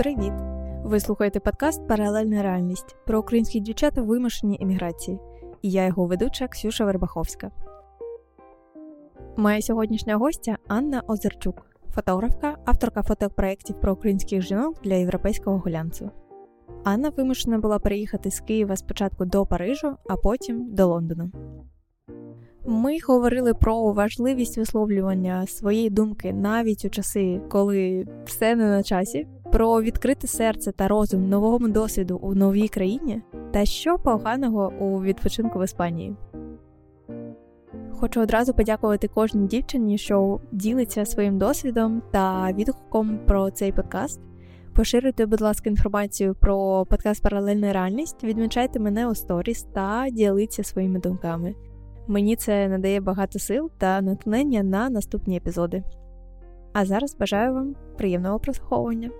Привіт! Ви слухаєте подкаст Паралельна реальність про українські дівчата вимушені еміграції. І я його ведуча Ксюша Вербаховська. Моя сьогоднішня гостя Анна Озерчук, фотографка, авторка фотопроєктів про українських жінок для європейського гулянцю. Анна вимушена була переїхати з Києва спочатку до Парижу, а потім до Лондону. Ми говорили про важливість висловлювання своєї думки навіть у часи, коли все не на часі, про відкрите серце та розум новому досвіду у новій країні, та що поганого у відпочинку в Іспанії. Хочу одразу подякувати кожній дівчині, що ділиться своїм досвідом та відгуком про цей подкаст. Поширюйте, будь ласка, інформацію про подкаст Паралельна реальність, відмічайте мене у сторіс та діліться своїми думками. Мені це надає багато сил та натхнення на наступні епізоди. А зараз бажаю вам приємного прослуховування.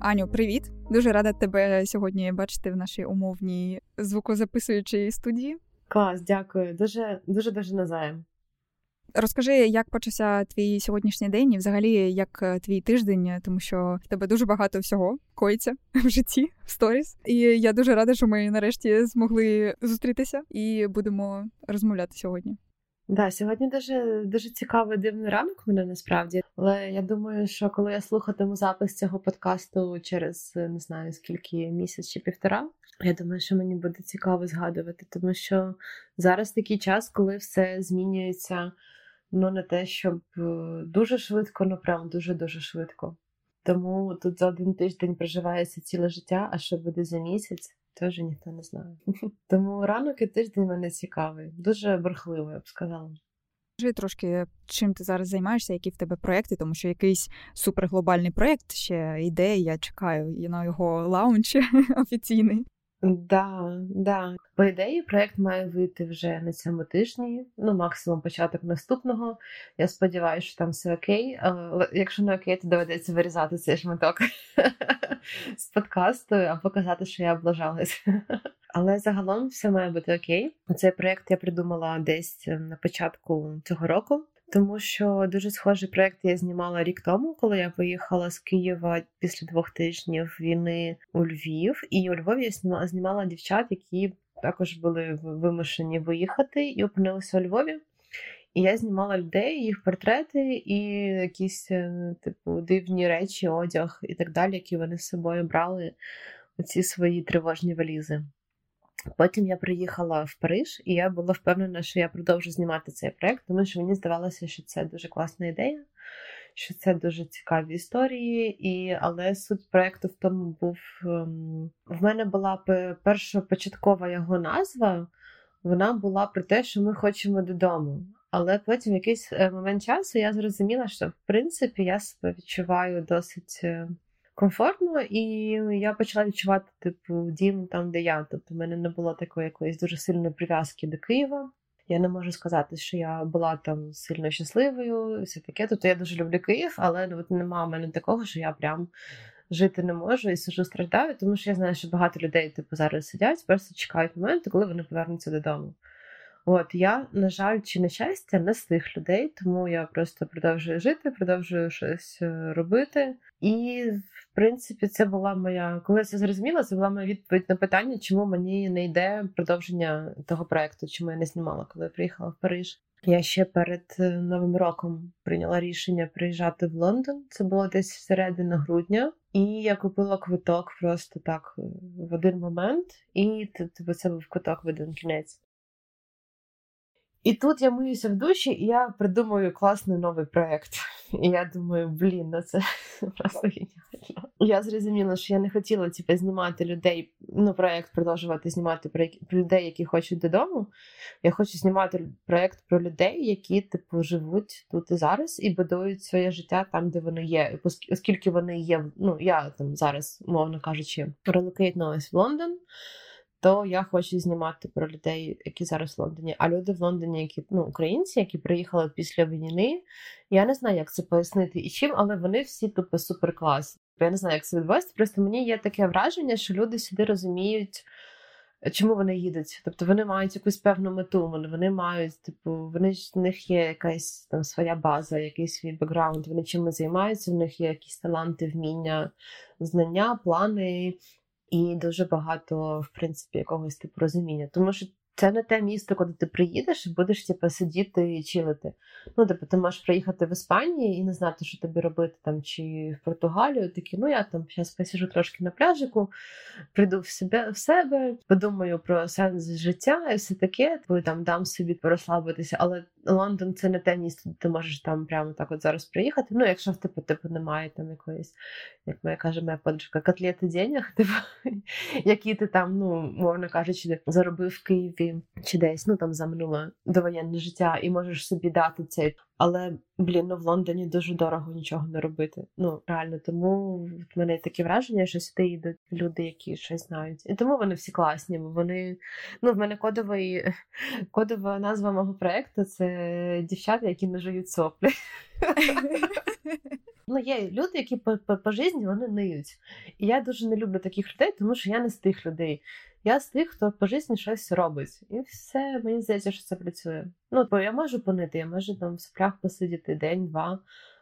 Аню, привіт! Дуже рада тебе сьогодні бачити в нашій умовній звукозаписуючій студії. Клас, дякую. Дуже дуже дуже назаєм. Розкажи, як почався твій сьогоднішній день і взагалі як е, твій тиждень, тому що в тебе дуже багато всього коїться в житті в сторіс. І я дуже рада, що ми нарешті змогли зустрітися і будемо розмовляти сьогодні. Да, сьогодні дуже дуже цікавий дивний ранок мене насправді. Але я думаю, що коли я слухатиму запис цього подкасту через не знаю скільки місяць чи півтора, я думаю, що мені буде цікаво згадувати, тому що зараз такий час, коли все змінюється ну не те, щоб е, дуже швидко, ну прям дуже-дуже швидко. Тому тут за один тиждень проживається ціле життя, а що буде за місяць, теж ніхто не знає. Тому ранок і тиждень мене цікавий, дуже бурхливий, я б сказала. Скажи трошки, чим ти зараз займаєшся, які в тебе проекти, тому що якийсь суперглобальний проєкт ще йде, я чекаю на його launch офіційний. Да, да. По ідеї, проект має вийти вже на цьому тижні, ну максимум початок наступного. Я сподіваюся, що там все окей. Але якщо не окей, то доведеться вирізати цей шматок з подкасту або казати, що я облажалась. Але загалом все має бути окей. Цей проект я придумала десь ем, на початку цього року. Тому що дуже схожий проект я знімала рік тому, коли я поїхала з Києва після двох тижнів війни у Львів. І у Львові я знімала, знімала дівчат, які також були вимушені виїхати і опинилися у Львові. І я знімала людей, їх портрети і якісь е, типу дивні речі, одяг і так далі, які вони з собою брали оці свої тривожні валізи. Потім я приїхала в Париж, і я була впевнена, що я продовжу знімати цей проект, тому що мені здавалося, що це дуже класна ідея, що це дуже цікаві історії. І, Але суть проекту в тому був: ем, в мене була перша початкова його назва, вона була про те, що ми хочемо додому. Але потім в якийсь е, момент часу я зрозуміла, що в принципі я себе відчуваю досить. Комфортно, і я почала відчувати типу дім там, де я. Тобто в мене не було такої якоїсь дуже сильної прив'язки до Києва. Я не можу сказати, що я була там сильно щасливою, все таке. Тобто я дуже люблю Київ, але ну, от немає в мене такого, що я прям жити не можу і сижу страждаю, тому що я знаю, що багато людей типу зараз сидять, просто чекають моменту, коли вони повернуться додому. От я, на жаль, чи на щастя, не з тих людей, тому я просто продовжую жити, продовжую щось е, робити. І, в принципі, це була моя, коли я це зрозуміла, це була моя відповідь на питання, чому мені не йде продовження того проекту, чому я не знімала, коли я приїхала в Париж. Я ще перед е, новим роком прийняла рішення приїжджати в Лондон. Це було десь всередина грудня, і я купила квиток просто так е, в один момент, і типу, це був квиток в один кінець. І тут я миюся в душі, і я придумую класний новий проєкт. І я думаю, блін, ну це просто геніально. Я зрозуміла, що я не хотіла типу, знімати людей, ну, проєкт продовжувати знімати про людей, які хочуть додому. Я хочу знімати проєкт про людей, які, типу, живуть тут і зараз і будують своє життя там, де вони є. Оскільки вони є, ну я там зараз, мовно кажучи, релокейтнулась в Лондон то я хочу знімати про людей, які зараз в Лондоні. А люди в Лондоні, які ну, українці, які приїхали після війни. Я не знаю, як це пояснити і чим, але вони всі тупо супер клас. Я не знаю, як це відбувається. Просто мені є таке враження, що люди сюди розуміють чому вони їдуть? Тобто вони мають якусь певну мету, вони мають, типу, вони ж в них є якась там своя база, якийсь свій бекграунд, вони чимось займаються, в них є якісь таланти, вміння, знання, плани. І дуже багато, в принципі, якогось типу розуміння. Тому що це не те місто, куди ти приїдеш і будеш типу, сидіти і чилити. Ну, типу, ти можеш приїхати в Іспанію і не знати, що тобі робити там, чи в Португалію. Такі, ну я там зараз посіжу трошки на пляжику, прийду в себе в себе, подумаю про сенс життя і все таке, типу, там дам собі розслабитися. Але Лондон це не те місто, де ти можеш там прямо так от зараз приїхати. Ну, якщо типу, типу немає там якоїсь, як моя каже, моя подружка, котлети денег, типу, які ти там, ну, мовно кажучи, заробив в Києві чи десь ну там за минуле довоєнне життя, і можеш собі дати цей. Але блін, ну в Лондоні дуже дорого нічого не робити. Ну реально, тому в мене таке враження, що сюди йдуть люди, які щось знають. І тому вони всі класні. бо Вони ну в мене кодовий кодова назва мого проекту це дівчата, які не жують соплі. Ну, є люди, які по, по, по житті вони ниють. І я дуже не люблю таких людей, тому що я не з тих людей. Я з тих, хто по житті щось робить. І все, мені здається, що це працює. Ну, бо я можу понити, я можу там в соплях посидіти день-два,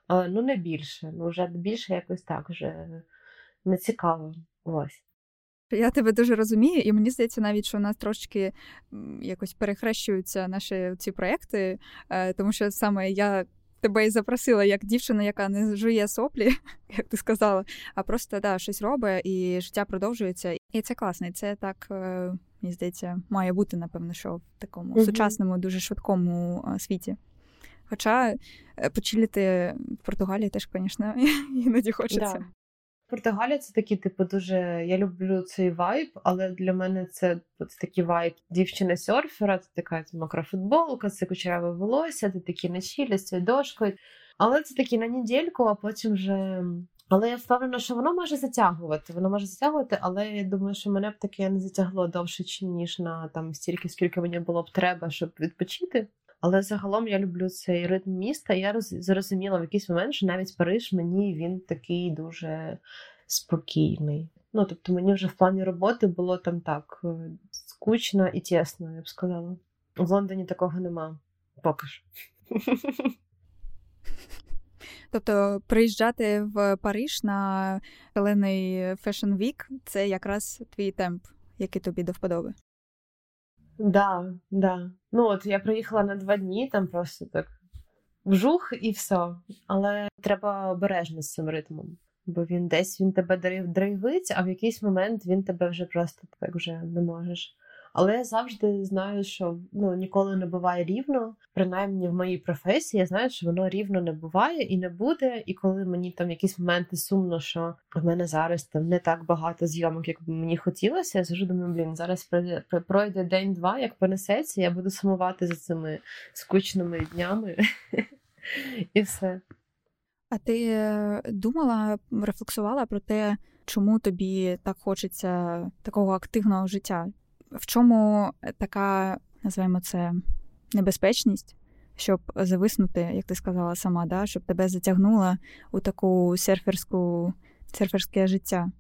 але ну не більше. Ну, вже більше якось так вже не цікаво. Ось. Я тебе дуже розумію, і мені здається, навіть що у нас трошки якось перехрещуються наші ці проекти, е, тому що саме я тебе і запросила як дівчина, яка не жує соплі, як ти сказала, а просто да, щось робить і життя продовжується. Це класно. І це так, е, мені здається, має бути, напевно, що в такому mm сучасному, дуже швидкому е, світі. Хоча е, почилити в Португалії теж, звісно, іноді хочеться. Да. Португалія це такий, типу, дуже. Я люблю цей вайб, але для мене це от такий вайб дівчини-серфера, це така мокра футболка, це кучеряве волосся, ти такі на чілі з цією дошкою. Але це такі на недільку, а потім вже. Але я впевнена, що воно може затягувати. Воно може затягувати, але я думаю, що мене б таке не затягло довше, ніж на там стільки, скільки мені було б треба, щоб відпочити. Але загалом я люблю цей ритм міста. Я роз... зрозуміла в якийсь момент, що навіть Париж мені він такий дуже спокійний. Ну, тобто, мені вже в плані роботи було там так е, скучно і тісно, я б сказала. В Лондоні такого нема. Поки що. Тобто приїжджати в Париж на шалений Fashion Week – це якраз твій темп, який тобі до вподоби. Да, да. Ну от я приїхала на два дні, там просто так вжух і все. Але треба обережно з цим ритмом. Бо він десь він тебе драйвить, а в якийсь момент він тебе вже просто так вже не можеш. Але я завжди знаю, що ну ніколи не буває рівно. Принаймні в моїй професії я знаю, що воно рівно не буває і не буде. І коли мені там якісь моменти сумно, що в мене зараз там не так багато зйомок, як би мені хотілося, я завжди думаю, блін, зараз пройде день-два, як понесеться, я буду сумувати за цими скучними днями і все. А ти е, думала, рефлексувала про те, чому тобі так хочеться такого активного життя? В чому така, називаємо це, небезпечність, щоб зависнути, як ти сказала сама, да, щоб тебе затягнуло у таку серферську, серферське життя?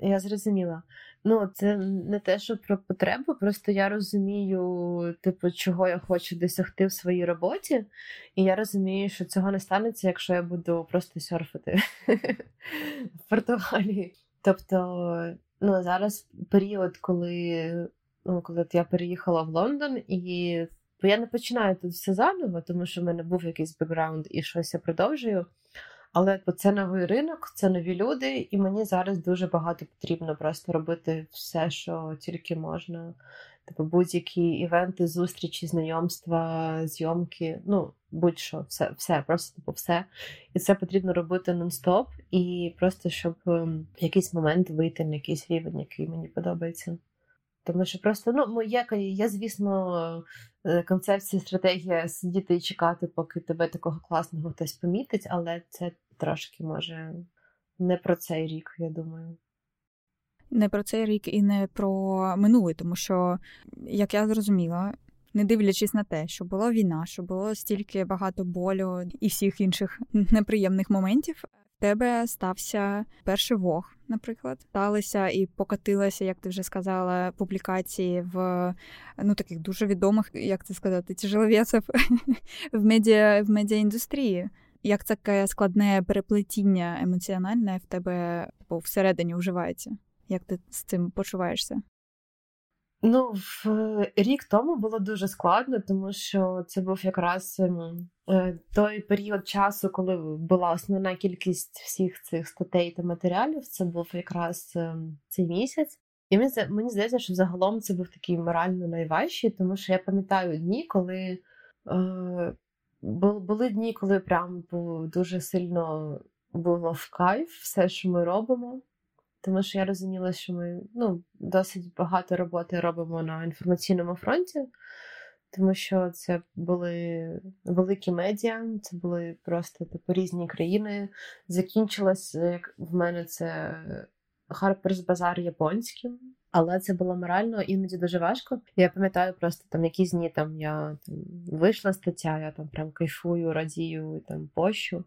Я зрозуміла. Ну, це не те, що про потребу, просто я розумію, типу, чого я хочу досягти в своїй роботі, і я розумію, що цього не станеться, якщо я буду просто серфити в Португалії. Тобто, ну зараз період, коли ну, коли я переїхала в Лондон, і бо я не починаю тут все заново, тому що в мене був якийсь бекграунд і щось я продовжую. Але це новий ринок, це нові люди, і мені зараз дуже багато потрібно просто робити все, що тільки можна. Типу будь-які івенти, зустрічі, знайомства, зйомки, ну будь-що, все, все, просто типу, все. І це потрібно робити нон-стоп, і просто щоб ем, в якийсь момент вийти на якийсь рівень, який мені подобається. Тому що просто ну моя я, звісно, е, концепція, стратегія сидіти і чекати, поки тебе такого класного хтось помітить, але це трошки може не про цей рік, я думаю. Не про цей рік і не про минулий, тому що, як я зрозуміла, не дивлячись на те, що була війна, що було стільки багато болю і всіх інших неприємних моментів, тебе стався перший вог, наприклад, сталися і покатилися, як ти вже сказала, публікації в ну таких дуже відомих, як це сказати, тяжеловесів в медіа в медіаіндустрії. Як таке складне переплетіння емоціональне в тебе всередині уживається? Як ти з цим почуваєшся? Ну, в рік тому було дуже складно, тому що це був якраз ем, е, той період часу, коли була основна кількість всіх цих статей та матеріалів. Це був якраз ем, цей місяць. І мені здається, що загалом це був такий морально найважчий, тому що я пам'ятаю дні, коли е, були дні, коли прям дуже сильно було в кайф все, що ми робимо. Тому що я розуміла, що ми ну, досить багато роботи робимо на інформаційному фронті, тому що це були великі медіа, це були просто типу різні країни. Закінчилось, як в мене це Harper's Bazaar японським, але це було морально іноді дуже важко. Я пам'ятаю просто там якісь дні там я там вийшла стаття, я там прям кайфую, радію, там пощу.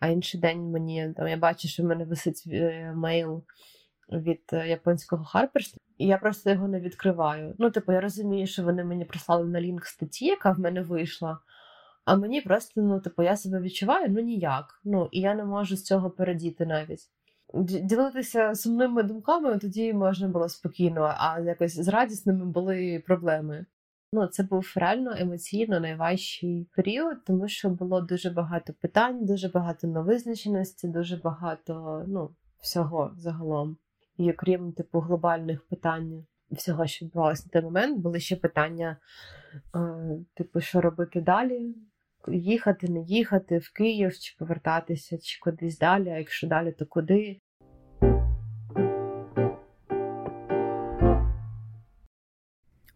А інший день мені там я бачу, що в мене висить е, mail від е, японського Харперс, і я просто його не відкриваю. Ну, типу, я розумію, що вони мені прислали на лінк статті, яка в мене вийшла. А мені просто, ну, типу, я себе відчуваю ну ніяк. Ну, і я не можу з цього передіти навіть. Ділитися сумними думками тоді можна було спокійно, а якось з радісними були проблеми. Ну, це був реально емоційно найважчий період, тому що було дуже багато питань, дуже багато невизначеності, дуже багато ну, всього загалом. І окрім типу глобальних питань всього, що відбувалося на той момент, були ще питання, типу, що робити далі. Їхати, не їхати в Київ, чи повертатися, чи кудись далі, а якщо далі, то куди.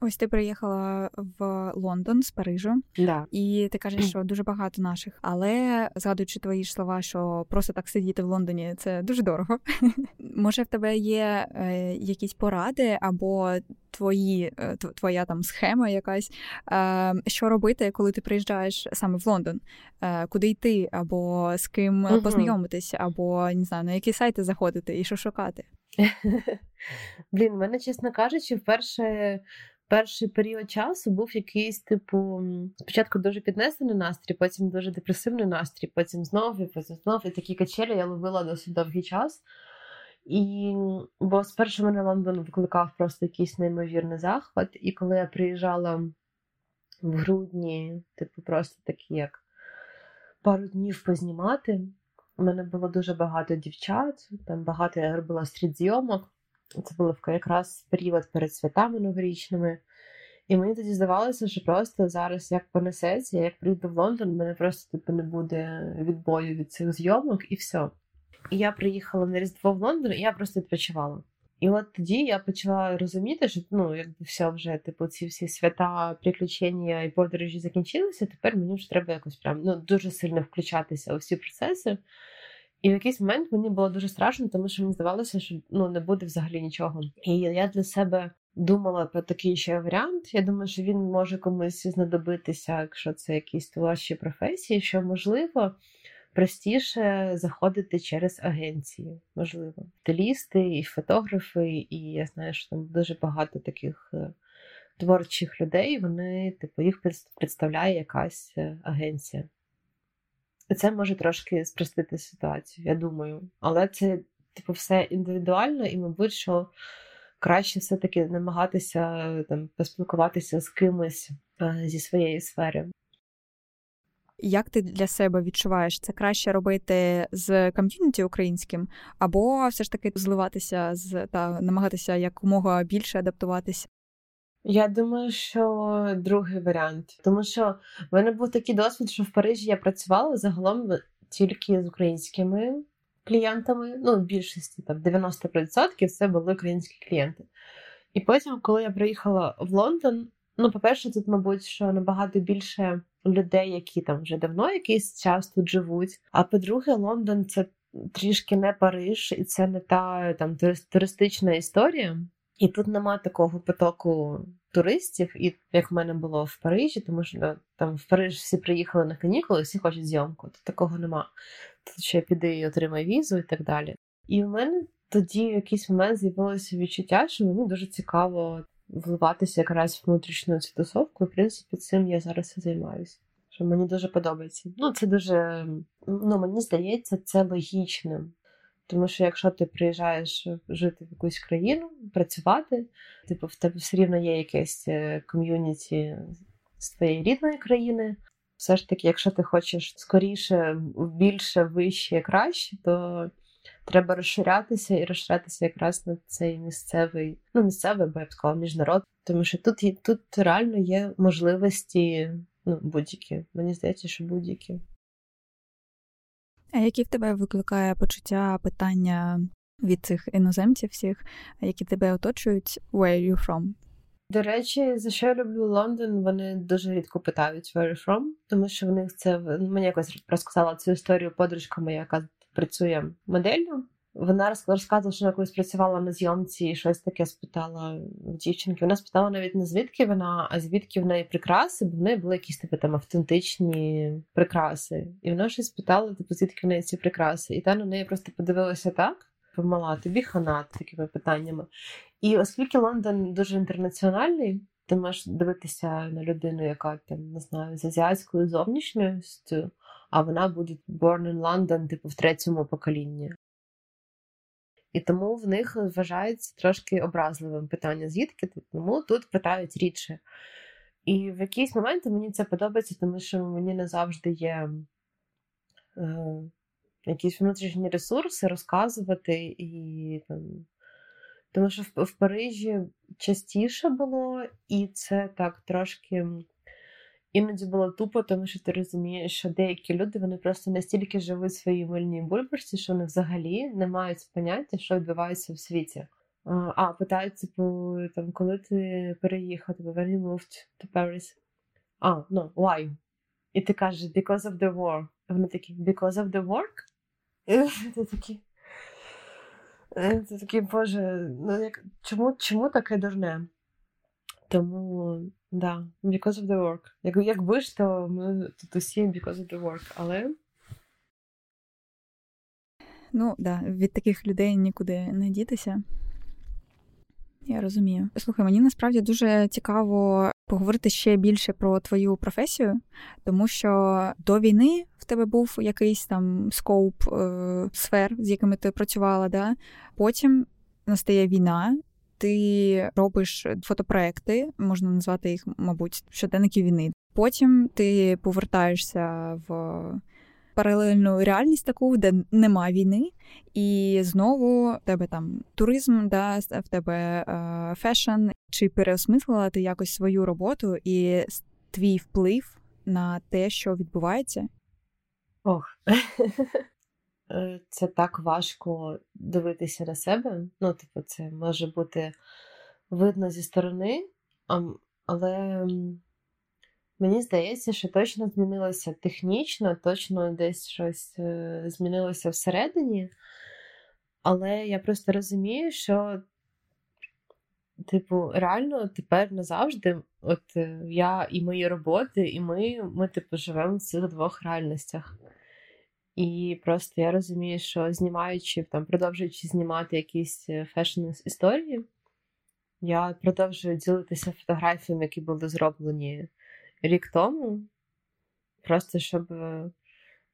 Ось ти приїхала в Лондон з Парижу, да. і ти кажеш, що дуже багато наших. Але згадуючи твої ж слова, що просто так сидіти в Лондоні це дуже дорого. Може, в тебе є е, якісь поради або твої, е, твоя там схема якась, е, що робити, коли ти приїжджаєш саме в Лондон? Е, куди йти, або з ким угу. познайомитися, або не знаю, на які сайти заходити і що шукати? Блін, мене, чесно кажучи, вперше перший період часу був якийсь, типу, спочатку дуже піднесений настрій, потім дуже депресивний настрій, потім знову, потім знову. І такі качелі я ловила досить довгий час. І бо спершу мене Лондон викликав просто якийсь неймовірний захват. І коли я приїжджала в грудні, типу, просто такі як пару днів познімати, у мене було дуже багато дівчат, там багато я робила стріт-зйомок. Це було якраз період перед святами новорічними. І мені тоді здавалося, що просто зараз як понесеться, як прийду в Лондон, мене просто типу, не буде відбою від цих зйомок і все. І я приїхала на Різдво в Лондон, і я просто відпочивала. І от тоді я почала розуміти, що ну, якби все вже, типу, ці всі свята, приключення і подорожі закінчилися. Тепер мені вже треба якось прям ну, дуже сильно включатися у всі процеси. І в якийсь момент мені було дуже страшно, тому що мені здавалося, що ну не буде взагалі нічого. І я для себе думала про такий ще варіант. Я думаю, що він може комусь знадобитися, якщо це якісь творчі професії, що можливо простіше заходити через агенції. Можливо, стилісти і фотографи, і я знаю, що там дуже багато таких. Е, творчих людей, вони, типу, їх представляє якась е, агенція. Це може трошки спростити ситуацію, я думаю. Але це, типу, все індивідуально, і, мабуть, що краще все-таки намагатися там поспілкуватися з кимось е, зі своєї сфери. Як ти для себе відчуваєш це краще робити з ком'юніті українським, або все ж таки зливатися з та намагатися якомога більше адаптуватися? Я думаю, що другий варіант, тому що в мене був такий досвід, що в Парижі я працювала загалом тільки з українськими клієнтами. Ну, в більшості там 90% це були українські клієнти. І потім, коли я приїхала в Лондон, ну, по-перше, тут, мабуть, що набагато більше людей, які там вже давно якийсь час тут живуть. А по-друге, Лондон це трішки не Париж, і це не та там туристична історія. І тут нема такого потоку туристів, і як в мене було в Парижі, тому що там в Париж всі приїхали на канікули, всі хочуть зйомку. Тут такого нема. Тут ще піди і отримай візу і так далі. І в мене тоді в якийсь момент з'явилося відчуття, що мені дуже цікаво вливатися якраз в внутрішню цю тусовку, і в принципі цим я зараз і займаюся. Що мені дуже подобається. Ну, це дуже, ну мені здається, це логічним. Тому що якщо ти приїжджаєш жити в якусь країну, працювати, типу в тебе все рівно є якесь е, ком'юніті з твоєї рідної країни. Все ж таки, якщо ти хочеш скоріше, більше, вище, краще, то треба розширятися і розширятися якраз на цей місцевий, ну місцевий, бо я б сказала, міжнарод. Тому що тут тут реально є можливості, ну будь-які. Мені здається, що будь-які. А які в тебе викликає почуття питання від цих іноземців, всіх, які тебе оточують? Where are you from? До речі, за що я люблю Лондон, вони дуже рідко питають where you from, тому що в них це мені якось розказала цю історію подружка моя, яка працює моделлю. Вона розказувала, що вона колись працювала на зйомці і щось таке спитала дівчинки. Вона спитала навіть не звідки вона, а звідки в неї прикраси, бо в неї були якісь типу, там автентичні прикраси. І вона щось спитала, типу, звідки в неї ці прикраси. І та на неї просто подивилася так. Помала, тобі хана такими питаннями. І оскільки Лондон дуже інтернаціональний, ти можеш дивитися на людину, яка там не знаю, з азіатською зовнішністю, а вона буде born in London, типу, в третьому поколінні. І тому в них вважається трошки образливим питання, звідки тому тут питають рідше. І в якісь моменти мені це подобається, тому що мені не завжди є е, якісь внутрішні ресурси розказувати. і там, Тому що в, в Парижі частіше було, і це так трошки Іноді було тупо, тому що ти розумієш, що деякі люди вони просто настільки живуть в своїй мильній бульбашці, що вони взагалі не мають поняття, що відбувається в світі. А, питають, типу, там, коли ти переїхав, типу, when you moved to Paris. А, no, why? І ти кажеш, because of the war. А вони такі, because of the work? І ти такий. Ти такий, боже, ну як чому чому таке дурне? Тому Да, because of the work. Як, якби ж, то ми тут усі because of the work, але. Ну, да, від таких людей нікуди не дітися. Я розумію. Слухай, мені насправді дуже цікаво поговорити ще більше про твою професію, тому що до війни в тебе був якийсь там скоуп е- сфер, з якими ти працювала. да? Потім настає війна, ти робиш фотопроекти, можна назвати їх, мабуть, щоденники війни. Потім ти повертаєшся в паралельну реальність таку, де нема війни, і знову в тебе там туризм, да, в тебе е, fashion. Чи переосмислила ти якось свою роботу і твій вплив на те, що відбувається? Ох. Е, це так важко дивитися на себе. Ну, типу, це може бути видно зі сторони, але мені здається, що точно змінилося технічно, точно десь щось е, змінилося всередині. Але я просто розумію, що, типу, реально тепер назавжди, от е, я і мої роботи, і ми, ми типу, живемо в цих двох реальностях. І просто я розумію, що знімаючи, там, продовжуючи знімати якісь е, fashion історії, я продовжую ділитися фотографіями, які були зроблені рік тому. Просто щоб е,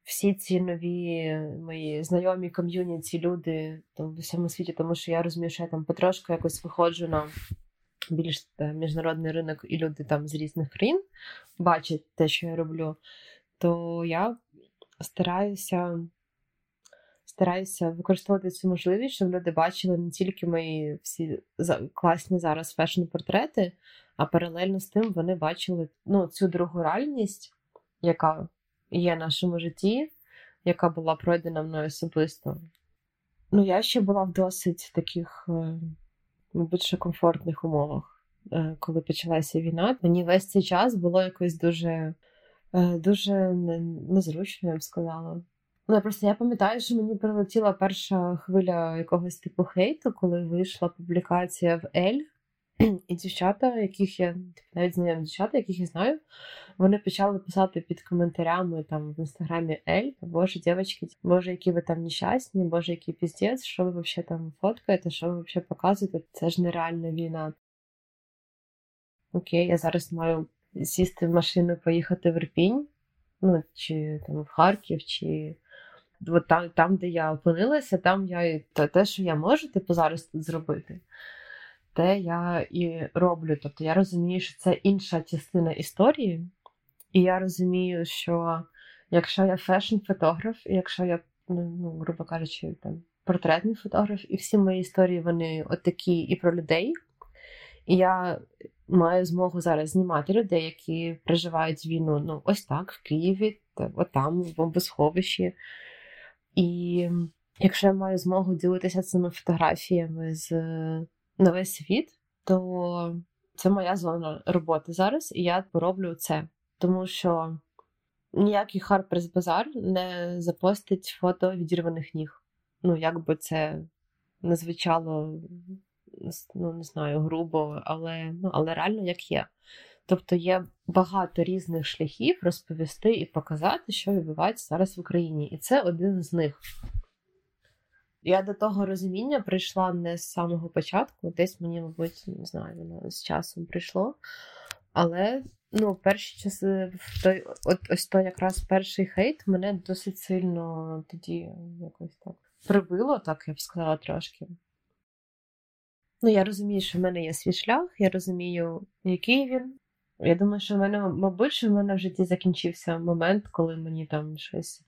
всі ці нові мої знайомі community, люди там в усьому світі, тому що я розумію, що я там потрошку якось виходжу на більш та, е, міжнародний ринок, і люди там з різних країн бачать те, що я роблю, то я стараюся стараюся використовувати цю можливість, щоб люди бачили не тільки мої всі класні зараз фешн-портрети, а паралельно з тим вони бачили ну, цю другу реальність, яка є в нашому житті, яка була пройдена мною особисто. Ну, я ще була в досить таких, е, мабуть, що комфортних умовах, е, коли почалася війна. Мені весь цей час було якось дуже дуже незручно, я б сказала. Ну, просто я пам'ятаю, що мені прилетіла перша хвиля якогось типу хейту, коли вийшла публікація в Elle І дівчата, яких я навіть знайомі дівчата, яких я знаю, вони почали писати під коментарями там в інстаграмі Elle, боже, дівчатки, боже, які ви там нещасні, боже, який піздець, що ви взагалі там фоткаєте, що ви взагалі показуєте? Це ж нереальна війна. Окей, я зараз маю сісти в машину, поїхати в Ірпінь, ну, чи там в Харків, чи от там, там, де я опинилася, там я те, що я можу, типу, зараз тут зробити те я і роблю. Тобто я розумію, що це інша частина історії, і я розумію, що якщо я фешн-фотограф, і якщо я, ну, ну, грубо кажучи, там портретний фотограф, і всі мої історії вони отакі і про людей. І я маю змогу зараз знімати людей, які проживають війну ну, ось так, в Києві, отам, в бомбосховищі. І якщо я маю змогу ділитися цими фотографіями з на весь світ, то це моя зона роботи зараз, і я пороблю це. Тому що ніякий Harper's Bazaar не запостить фото відірваних ніг. Ну, як би це не звучало, ну, не знаю, грубо, але, ну, але реально як є. Тобто є багато різних шляхів розповісти і показати, що відбувається зараз в Україні. І це один з них. Я до того розуміння прийшла не з самого початку, десь мені, мабуть, не знаю, воно з часом прийшло. Але ну, перші часи, той, от ось той якраз перший хейт мене досить сильно тоді якось так прибило, так я б сказала трошки. Ну, я розумію, що в мене є свій шлях, я розумію, який він. Я думаю, що в мене, мабуть, що в мене в житті закінчився момент, коли мені там щось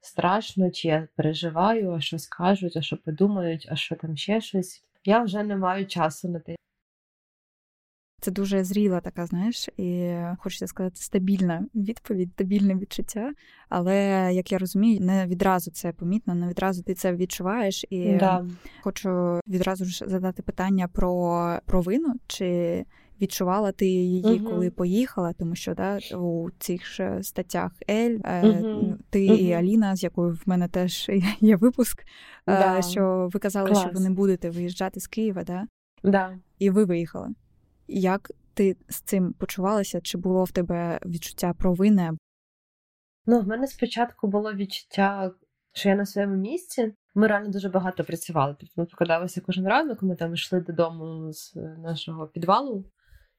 страшно, чи я переживаю, а що скажуть, а що подумають, а що там ще щось. Я вже не маю часу на те. Це дуже зріла така, знаєш, і хочеться сказати, стабільна відповідь, стабільне відчуття. Але як я розумію, не відразу це помітно, не відразу ти це відчуваєш. І да. хочу відразу ж задати питання про провину. Чи відчувала ти її, uh-huh. коли поїхала, тому що да, у цих ж статтях Ель, uh-huh. ти uh-huh. і Аліна, з якою в мене теж є випуск, да. що ви казали, Клас. що ви не будете виїжджати з Києва, да? Да. і ви виїхали. Як ти з цим почувалася? Чи було в тебе відчуття провини? Ну, в мене спочатку було відчуття, що я на своєму місці. Ми реально дуже багато працювали. Тобто ми покладалися кожен ранок, ми там йшли додому з нашого підвалу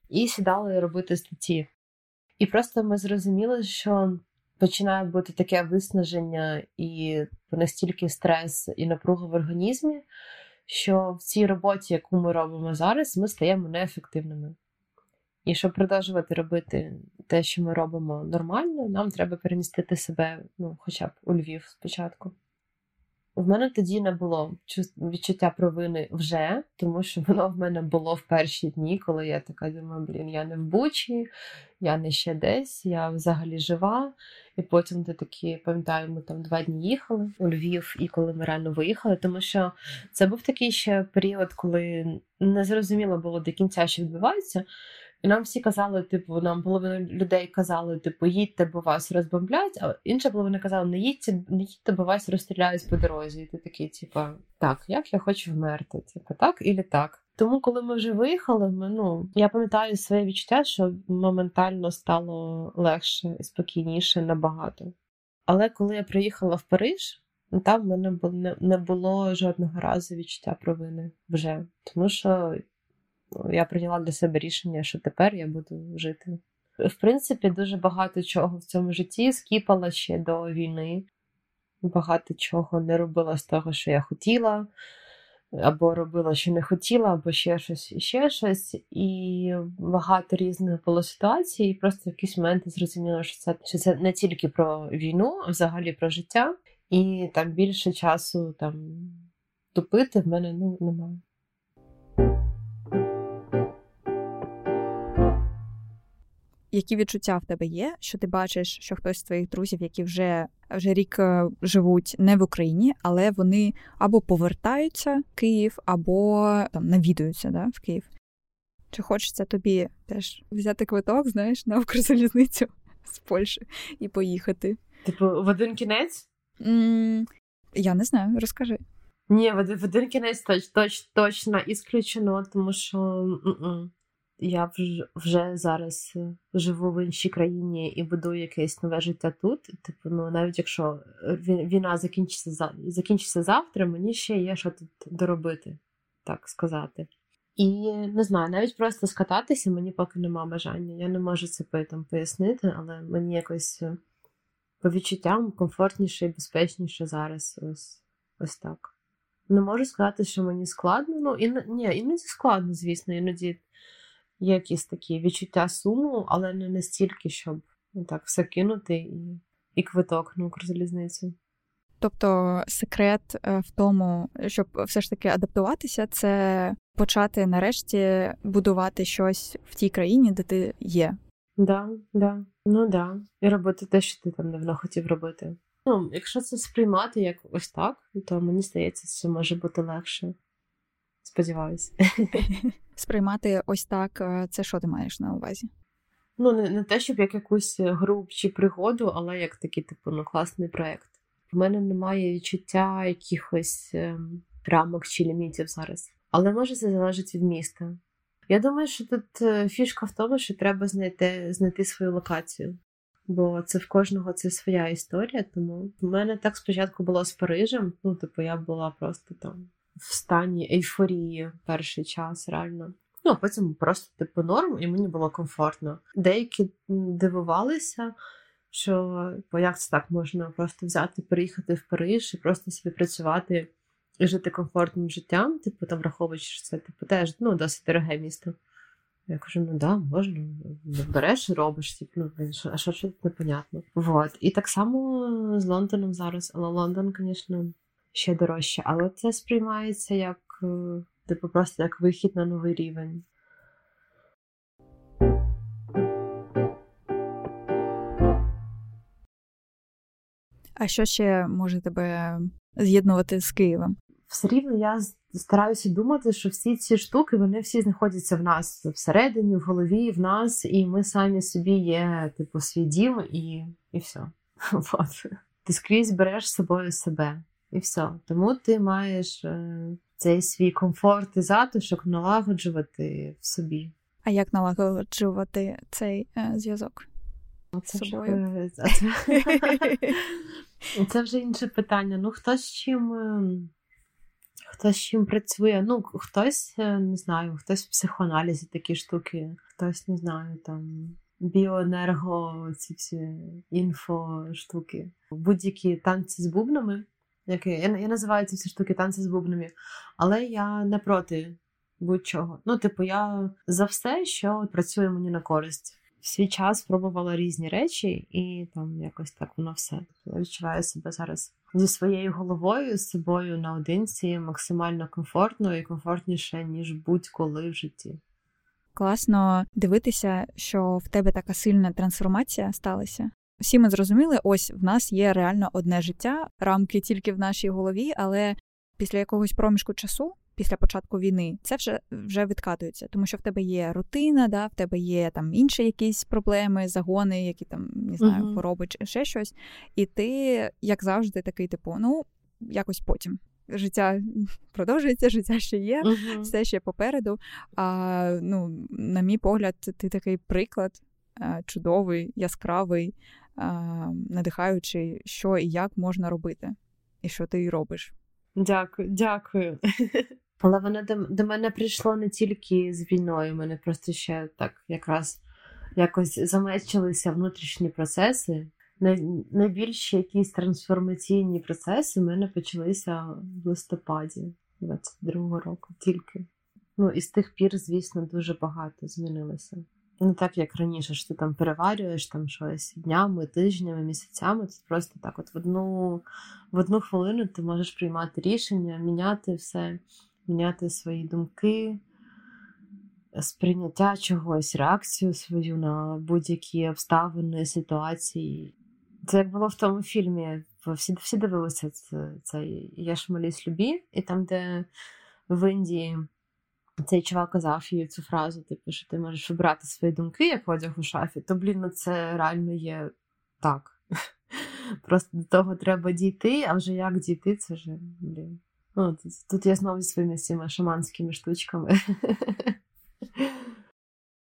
і сідали робити статті. І просто ми зрозуміли, що починає бути таке виснаження і настільки стрес і напруга в організмі, що в цій роботі, яку ми робимо зараз, ми стаємо неефективними. І щоб продовжувати робити те, що ми робимо нормально, нам треба перемістити себе ну, хоча б у Львів спочатку. В мене тоді не було відчуття провини вже, тому що воно в мене було в перші дні, коли я така думаю, блін, я не в Бучі, я не ще десь, я взагалі жива. І потім ти такі, пам'ятаю, ми там два дні їхали у Львів, і коли ми реально виїхали, тому що це був такий ще період, коли не зрозуміло було до кінця, що відбувається. І нам всі казали, типу, нам половина людей казали, типу, їдьте, бо вас розбомблять, а інша половина казала, не їдьте, не їдьте, бо вас розстріляють по дорозі. І ти такий, типу, так, як я хочу вмерти? Типу, так і так. Тому, коли ми вже виїхали, ми, ну я пам'ятаю своє відчуття, що моментально стало легше і спокійніше набагато. Але коли я приїхала в Париж, там в мене не було жодного разу відчуття провини вже, тому що я прийняла для себе рішення, що тепер я буду жити. В принципі, дуже багато чого в цьому житті скіпала ще до війни. Багато чого не робила з того, що я хотіла, або робила, що не хотіла, або ще щось, і ще щось. І багато різних було ситуацій. І просто в якийсь момент я зрозуміла, що це що це не тільки про війну, а взагалі про життя. І там більше часу там тупити в мене ну, немає. Які відчуття в тебе є, що ти бачиш, що хтось з твоїх друзів, які вже вже рік е, живуть не в Україні, але вони або повертаються в Київ, або там навідуються да, в Київ. Чи хочеться тобі теж взяти квиток, знаєш, на Укрзалізницю з Польщі і поїхати? Типу, в один кінець? Mm, я не знаю, розкажи. Ні, в один кінець точ, точ, точно ісключено, тому що м-м. Я вже, зараз е, живу в іншій країні і будую якесь нове життя тут. Типу, ну навіть якщо війна закінчиться закінчиться завтра, мені ще є що тут доробити, так сказати. І не знаю, навіть просто скататися мені поки нема бажання. Я не можу це там пояснити, але мені якось е, по відчуттям комфортніше і безпечніше зараз. Ось ось так. Не можу сказати, що мені складно. Ну, і, ні, іноді складно, звісно, іноді є якісь такі відчуття суму, але не настільки, щоб ну, так все кинути і і квиток на Укрзалізницю. Тобто секрет е, в тому, щоб все ж таки адаптуватися, це почати нарешті будувати щось в тій країні, де ти є. Да, да, ну да. І робити те, що ти там давно хотів робити. Ну, якщо це сприймати як ось так, то мені здається, це може бути легше. Сподіваюся. Сприймати ось так, е, це що ти маєш на увазі? Ну, не, не те, щоб як якусь гру чи пригоду, але як такий, типу, ну, класний проєкт. В мене немає відчуття якихось ем, рамок чи лімітів зараз. Але може це залежить від міста. Я думаю, що тут е, фішка в тому, що треба знайти знайти свою локацію бо це в кожного це своя історія. Тому в мене так спочатку було з Парижем. Ну, типу, я була просто там в стані ейфорії перший час, реально. Ну, а потім просто типу норм, і мені було комфортно. Деякі дивувалися, що бо як це так можна просто взяти, переїхати в Париж і просто собі працювати і жити комфортним життям, типу, там враховуючи, що це типу теж ну, досить дороге місто. Я кажу, ну да, можна. Береш і робиш, типу, ну, а що тут непонятно. Вот. І так само з Лондоном зараз, але Лондон, звісно, ще дорожче. Але це сприймається як е, типу просто як вихід на новий рівень. А що ще може тебе з'єднувати з Києвом? Все рівно я стараюся думати, що всі ці штуки вони всі знаходяться в нас всередині, в голові, в нас, і ми самі собі є, типу, свій дім і і все. Ти скрізь береш з собою себе, і все. Тому ти маєш е, цей свій комфорт і затишок налагоджувати в собі. А як налагоджувати цей е, зв'язок? Це вже, е, це, це вже інше питання. Ну, хто з чим ем, хтось чим працює. Ну, хтось, е, не знаю, хтось в психоаналізі такі штуки, хтось не знаю, там біоенерго, ці всі інфо штуки, будь-які танці з бубнами. Які, я я називаю ці всі штуки танці з бубнами, але я не проти будь-чого. Ну, типу, я за все, що працює мені на користь. В свій час пробувала різні речі, і там якось так воно все. Я відчуваю себе зараз зі своєю головою, з собою наодинці максимально комфортно і комфортніше, ніж будь-коли в житті. Класно дивитися, що в тебе така сильна трансформація сталася. Всі ми зрозуміли, ось в нас є реально одне життя, рамки тільки в нашій голові, але після якогось проміжку часу після початку війни, це вже вже відкатується, тому що в тебе є рутина, да, в тебе є там інші якісь проблеми, загони, які там не знаю, uh-huh. хвороби чи ще щось. І ти, як завжди, такий, типу, ну якось потім. Життя продовжується, життя ще є, uh-huh. все ще попереду. А ну, на мій погляд, ти такий приклад чудовий, яскравий, надихаючий, що і як можна робити, і що ти робиш. Дякую, дякую. Але воно до, до мене прийшло не тільки з війною, мене просто ще так якраз якось замечилися внутрішні процеси. Найбільші якісь трансформаційні процеси в мене почалися в листопаді 22-го року тільки. Ну і з тих пір, звісно, дуже багато змінилося. Не так, як раніше, що ти там переварюєш там щось днями, тижнями, місяцями. Це просто так: от в одну в одну хвилину ти можеш приймати рішення, міняти все міняти свої думки, сприйняття чогось, реакцію свою на будь-які обставини, ситуації. Це як було в тому фільмі. Всі всі дивилися це, це Я ж малісь любі, і там, де в Індії цей чувак казав їй цю фразу, типу, що ти можеш вибрати свої думки, як одяг у шафі, то, блін, ну це реально є так. Просто до того треба дійти, а вже як дійти, це вже, блін О, тут, тут я знову зі своїми цими шаманськими штучками.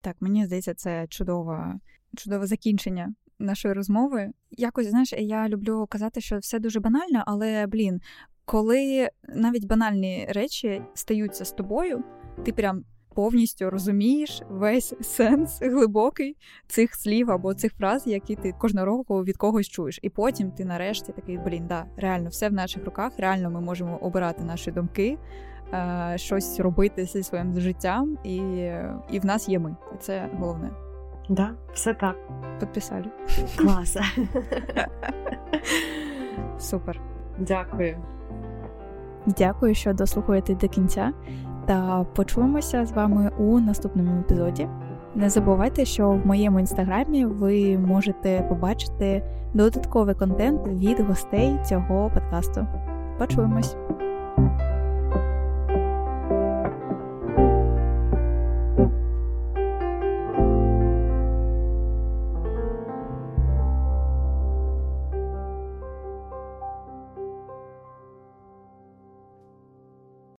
Так, мені здається, це чудове, чудове закінчення нашої розмови. Якось знаєш, я люблю казати, що все дуже банально, але блін, коли навіть банальні речі стаються з тобою, ти прям повністю розумієш весь сенс глибокий цих слів або цих фраз, які ти кожного року від когось чуєш. І потім ти нарешті такий, блін, да, реально все в наших руках, реально ми можемо обирати наші думки, е, щось робити зі своїм життям, і і в нас є ми. І це головне. Да, все так. Підписали. Клас. Супер. Дякую. Дякую, що дослухаєте до кінця. Та почуємося з вами у наступному епізоді. Не забувайте, що в моєму інстаграмі ви можете побачити додатковий контент від гостей цього подкасту. Почуємось!